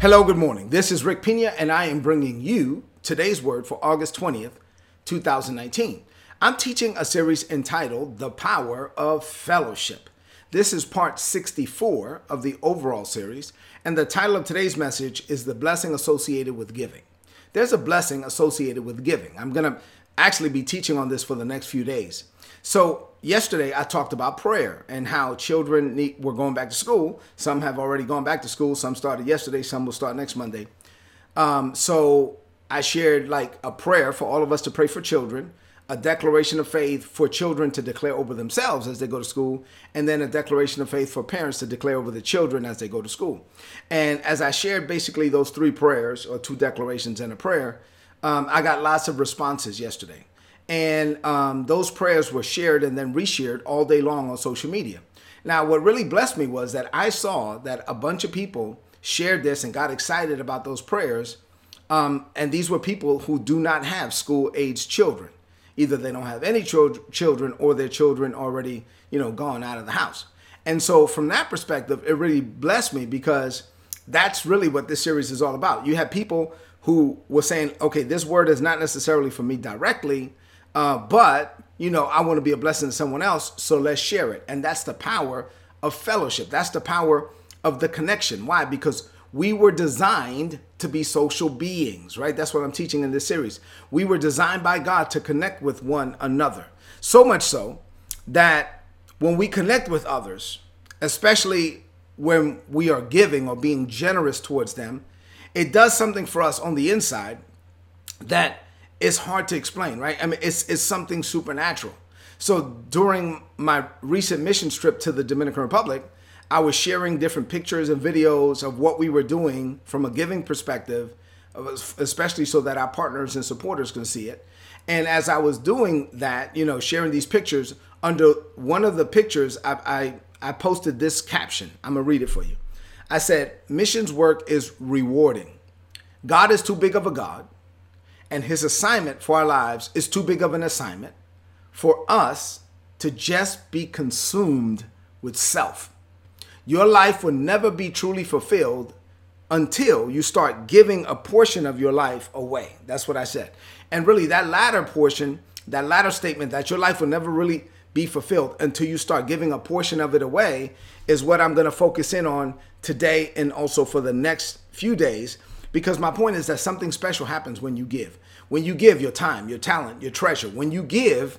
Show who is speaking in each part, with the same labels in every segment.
Speaker 1: Hello, good morning. This is Rick Pina, and I am bringing you today's word for August 20th, 2019. I'm teaching a series entitled The Power of Fellowship. This is part 64 of the overall series, and the title of today's message is The Blessing Associated with Giving. There's a blessing associated with giving. I'm going to actually be teaching on this for the next few days. So, yesterday I talked about prayer and how children need, were going back to school. Some have already gone back to school. Some started yesterday. Some will start next Monday. Um, so, I shared like a prayer for all of us to pray for children, a declaration of faith for children to declare over themselves as they go to school, and then a declaration of faith for parents to declare over the children as they go to school. And as I shared basically those three prayers, or two declarations and a prayer, um, I got lots of responses yesterday. And um, those prayers were shared and then reshared all day long on social media. Now, what really blessed me was that I saw that a bunch of people shared this and got excited about those prayers. Um, and these were people who do not have school aged children. Either they don't have any children or their children already, you know, gone out of the house. And so, from that perspective, it really blessed me because that's really what this series is all about. You have people who were saying, okay, this word is not necessarily for me directly, uh, but you know, I want to be a blessing to someone else, so let's share it. And that's the power of fellowship. That's the power of the connection. Why? Because we were designed to be social beings, right? That's what I'm teaching in this series. We were designed by God to connect with one another. So much so that when we connect with others, especially when we are giving or being generous towards them, it does something for us on the inside that it's hard to explain, right? I mean, it's it's something supernatural. So during my recent mission trip to the Dominican Republic, I was sharing different pictures and videos of what we were doing from a giving perspective, especially so that our partners and supporters can see it. And as I was doing that, you know, sharing these pictures, under one of the pictures, I, I, I posted this caption. I'm gonna read it for you. I said, "Missions work is rewarding. God is too big of a God and his assignment for our lives is too big of an assignment for us to just be consumed with self. Your life will never be truly fulfilled until you start giving a portion of your life away. That's what I said. And really, that latter portion, that latter statement that your life will never really be fulfilled until you start giving a portion of it away is what I'm going to focus in on today and also for the next few days because my point is that something special happens when you give. When you give your time, your talent, your treasure, when you give,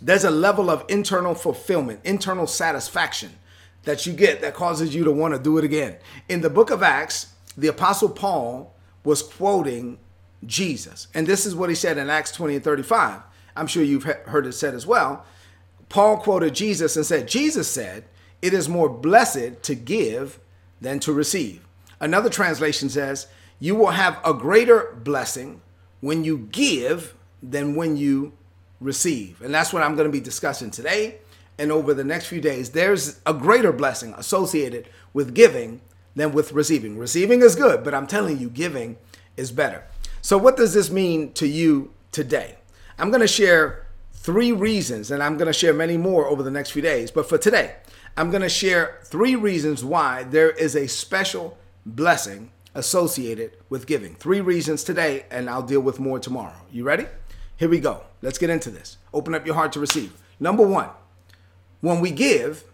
Speaker 1: there's a level of internal fulfillment, internal satisfaction that you get that causes you to want to do it again. In the book of Acts, the apostle Paul was quoting Jesus. And this is what he said in Acts 20 and 35. I'm sure you've heard it said as well. Paul quoted Jesus and said, Jesus said, It is more blessed to give than to receive. Another translation says, you will have a greater blessing when you give than when you receive. And that's what I'm going to be discussing today and over the next few days. There's a greater blessing associated with giving than with receiving. Receiving is good, but I'm telling you, giving is better. So, what does this mean to you today? I'm going to share three reasons, and I'm going to share many more over the next few days. But for today, I'm going to share three reasons why there is a special blessing associated with giving. Three reasons today, and I'll deal with more tomorrow. You ready? Here we go. Let's get into this. Open up your heart to receive. Number one, when we give,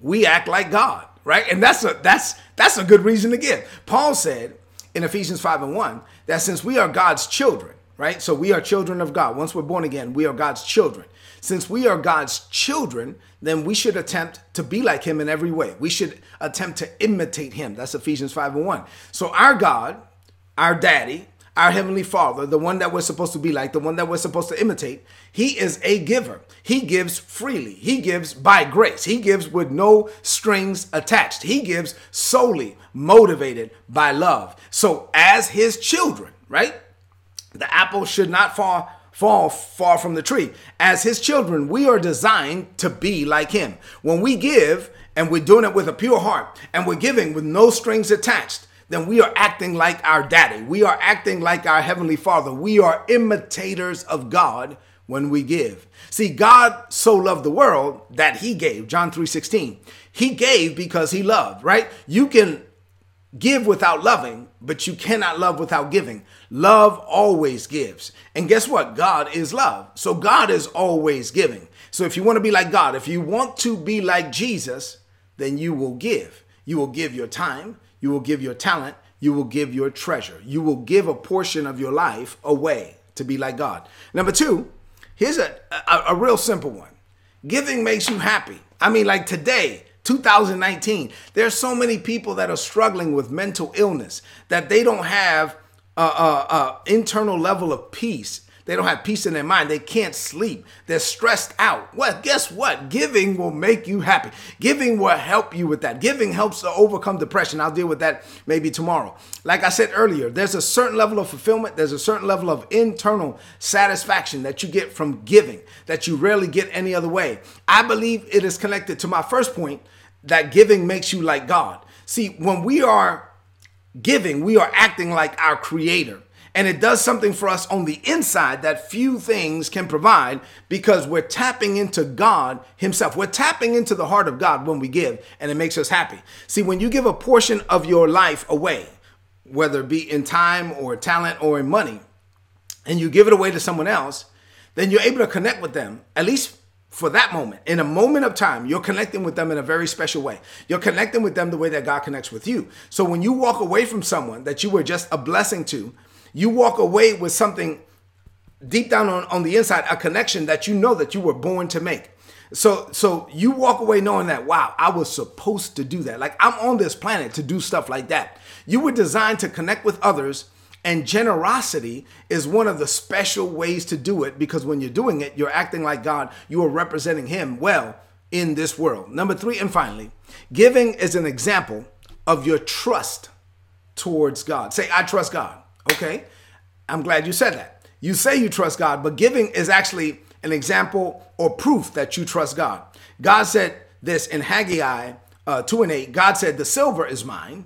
Speaker 1: we act like God, right? And that's a that's that's a good reason to give. Paul said in Ephesians 5 and 1 that since we are God's children, right? So we are children of God. Once we're born again, we are God's children. Since we are God's children, then we should attempt to be like him in every way. We should attempt to imitate him. That's Ephesians 5 and 1. So our God, our daddy, our heavenly father, the one that we're supposed to be like, the one that we're supposed to imitate, he is a giver. He gives freely. He gives by grace. He gives with no strings attached. He gives solely motivated by love. So as his children, right? The apple should not fall fall far from the tree. As his children, we are designed to be like him. When we give and we're doing it with a pure heart and we're giving with no strings attached, then we are acting like our daddy. We are acting like our heavenly father. We are imitators of God when we give. See, God so loved the world that he gave. John 3:16. He gave because he loved, right? You can give without loving, but you cannot love without giving. Love always gives. And guess what? God is love. So God is always giving. So if you want to be like God, if you want to be like Jesus, then you will give. You will give your time, you will give your talent, you will give your treasure. You will give a portion of your life away to be like God. Number two, here's a, a, a real simple one giving makes you happy. I mean, like today, 2019, there's so many people that are struggling with mental illness that they don't have a, a, a internal level of peace they don't have peace in their mind. They can't sleep. They're stressed out. Well, guess what? Giving will make you happy. Giving will help you with that. Giving helps to overcome depression. I'll deal with that maybe tomorrow. Like I said earlier, there's a certain level of fulfillment, there's a certain level of internal satisfaction that you get from giving that you rarely get any other way. I believe it is connected to my first point that giving makes you like God. See, when we are giving, we are acting like our creator and it does something for us on the inside that few things can provide because we're tapping into God Himself. We're tapping into the heart of God when we give, and it makes us happy. See, when you give a portion of your life away, whether it be in time or talent or in money, and you give it away to someone else, then you're able to connect with them, at least for that moment. In a moment of time, you're connecting with them in a very special way. You're connecting with them the way that God connects with you. So when you walk away from someone that you were just a blessing to, you walk away with something deep down on, on the inside, a connection that you know that you were born to make. So so you walk away knowing that wow, I was supposed to do that. Like I'm on this planet to do stuff like that. You were designed to connect with others and generosity is one of the special ways to do it because when you're doing it, you're acting like God. You are representing him well in this world. Number 3 and finally, giving is an example of your trust towards God. Say I trust God. Okay, I'm glad you said that. You say you trust God, but giving is actually an example or proof that you trust God. God said this in Haggai uh, 2 and 8. God said, The silver is mine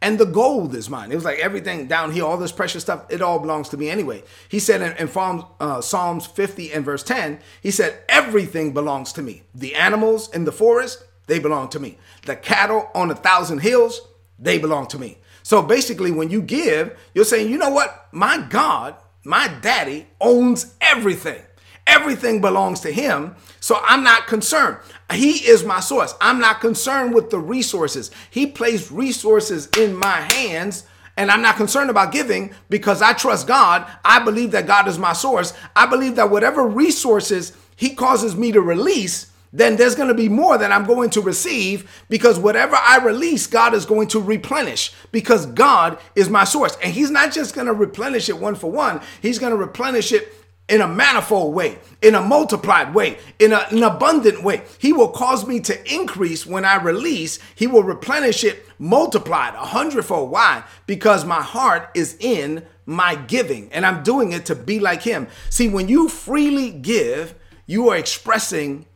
Speaker 1: and the gold is mine. It was like everything down here, all this precious stuff, it all belongs to me anyway. He said in, in Psalms, uh, Psalms 50 and verse 10, He said, Everything belongs to me. The animals in the forest, they belong to me. The cattle on a thousand hills, they belong to me. So basically, when you give, you're saying, you know what? My God, my daddy owns everything. Everything belongs to him. So I'm not concerned. He is my source. I'm not concerned with the resources. He placed resources in my hands and I'm not concerned about giving because I trust God. I believe that God is my source. I believe that whatever resources He causes me to release, then there's going to be more that I'm going to receive because whatever I release, God is going to replenish because God is my source. And He's not just going to replenish it one for one, He's going to replenish it in a manifold way, in a multiplied way, in a, an abundant way. He will cause me to increase when I release. He will replenish it multiplied a hundredfold. Why? Because my heart is in my giving and I'm doing it to be like Him. See, when you freely give, you are expressing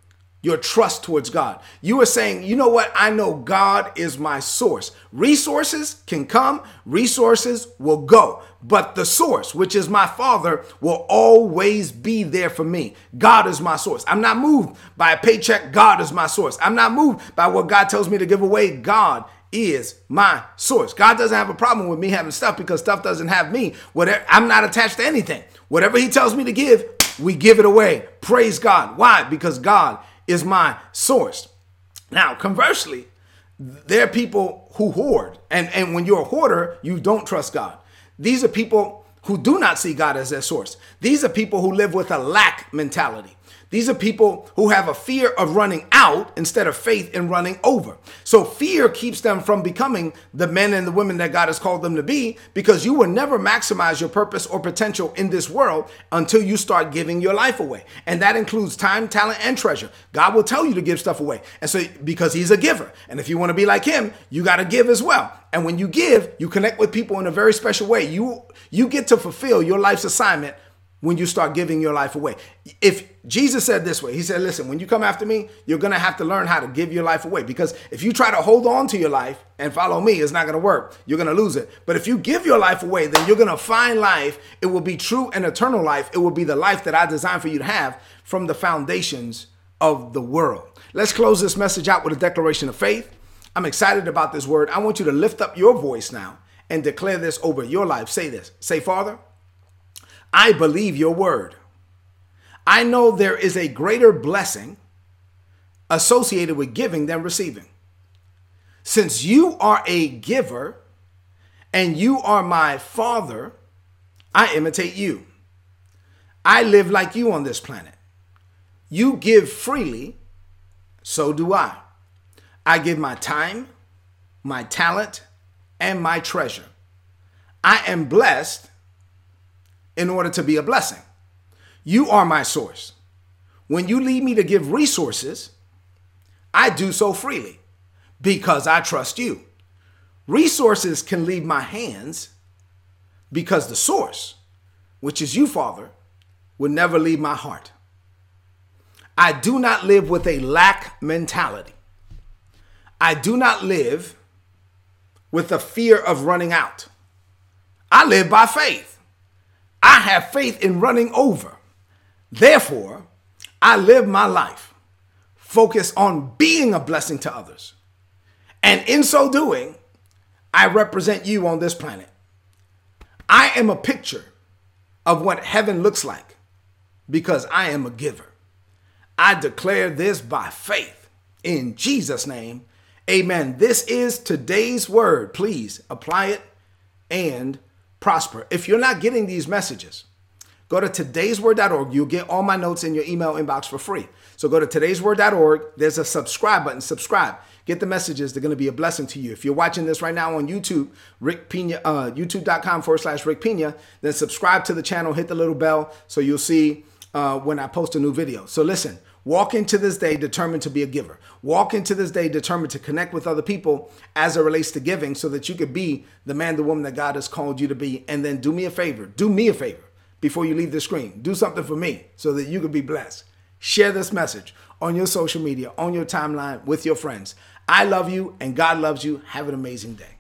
Speaker 1: your trust towards God. You are saying, you know what? I know God is my source. Resources can come, resources will go, but the source, which is my Father, will always be there for me. God is my source. I'm not moved by a paycheck. God is my source. I'm not moved by what God tells me to give away. God is my source. God doesn't have a problem with me having stuff because stuff doesn't have me. Whatever I'm not attached to anything. Whatever he tells me to give, we give it away. Praise God. Why? Because God is my source. Now, conversely, there are people who hoard. And, and when you're a hoarder, you don't trust God. These are people who do not see God as their source. These are people who live with a lack mentality. These are people who have a fear of running out instead of faith in running over. So fear keeps them from becoming the men and the women that God has called them to be because you will never maximize your purpose or potential in this world until you start giving your life away. And that includes time, talent, and treasure. God will tell you to give stuff away. And so because he's a giver. And if you want to be like him, you got to give as well. And when you give, you connect with people in a very special way. You you get to fulfill your life's assignment when you start giving your life away. If Jesus said this way, He said, Listen, when you come after me, you're to have to learn how to give your life away. Because if you try to hold on to your life and follow me, it's not to work. You're to lose it. But if you give your life away, then you're to find life. It will be true and eternal life. It will be the life that I designed for you to have from the foundations of the world. Let's close this message out with a declaration of faith. I'm excited about this word. I want you to lift up your voice now and declare this over your life. Say this. Say, Father, I believe your word. I know there is a greater blessing associated with giving than receiving. Since you are a giver and you are my father, I imitate you. I live like you on this planet. You give freely, so do I. I give my time, my talent, and my treasure. I am blessed in order to be a blessing. You are my source. When you lead me to give resources, I do so freely because I trust you. Resources can leave my hands because the source, which is you, Father, will never leave my heart. I do not live with a lack mentality. I do not live with the fear of running out. I live by faith. I have faith in running over. Therefore, I live my life focused on being a blessing to others. And in so doing, I represent you on this planet. I am a picture of what heaven looks like because I am a giver. I declare this by faith in Jesus' name. Amen. This is today's word. Please apply it and prosper. If you're not getting these messages, go to today'sword.org. You'll get all my notes in your email inbox for free. So go to today'sword.org. There's a subscribe button. Subscribe. Get the messages. They're going to be a blessing to you. If you're watching this right now on YouTube, Rick Pina, uh, youtube.com forward slash Rick Pina, then subscribe to the channel, hit the little bell so you'll see uh, when I post a new video. So listen, walk into this day determined to be a giver. Walk into this day determined to connect with other people as it relates to giving so that you could be the man, the woman that God has called you to be. And then do me a favor. Do me a favor before you leave the screen. Do something for me so that you could be blessed. Share this message on your social media, on your timeline with your friends. I love you and God loves you. Have an amazing day.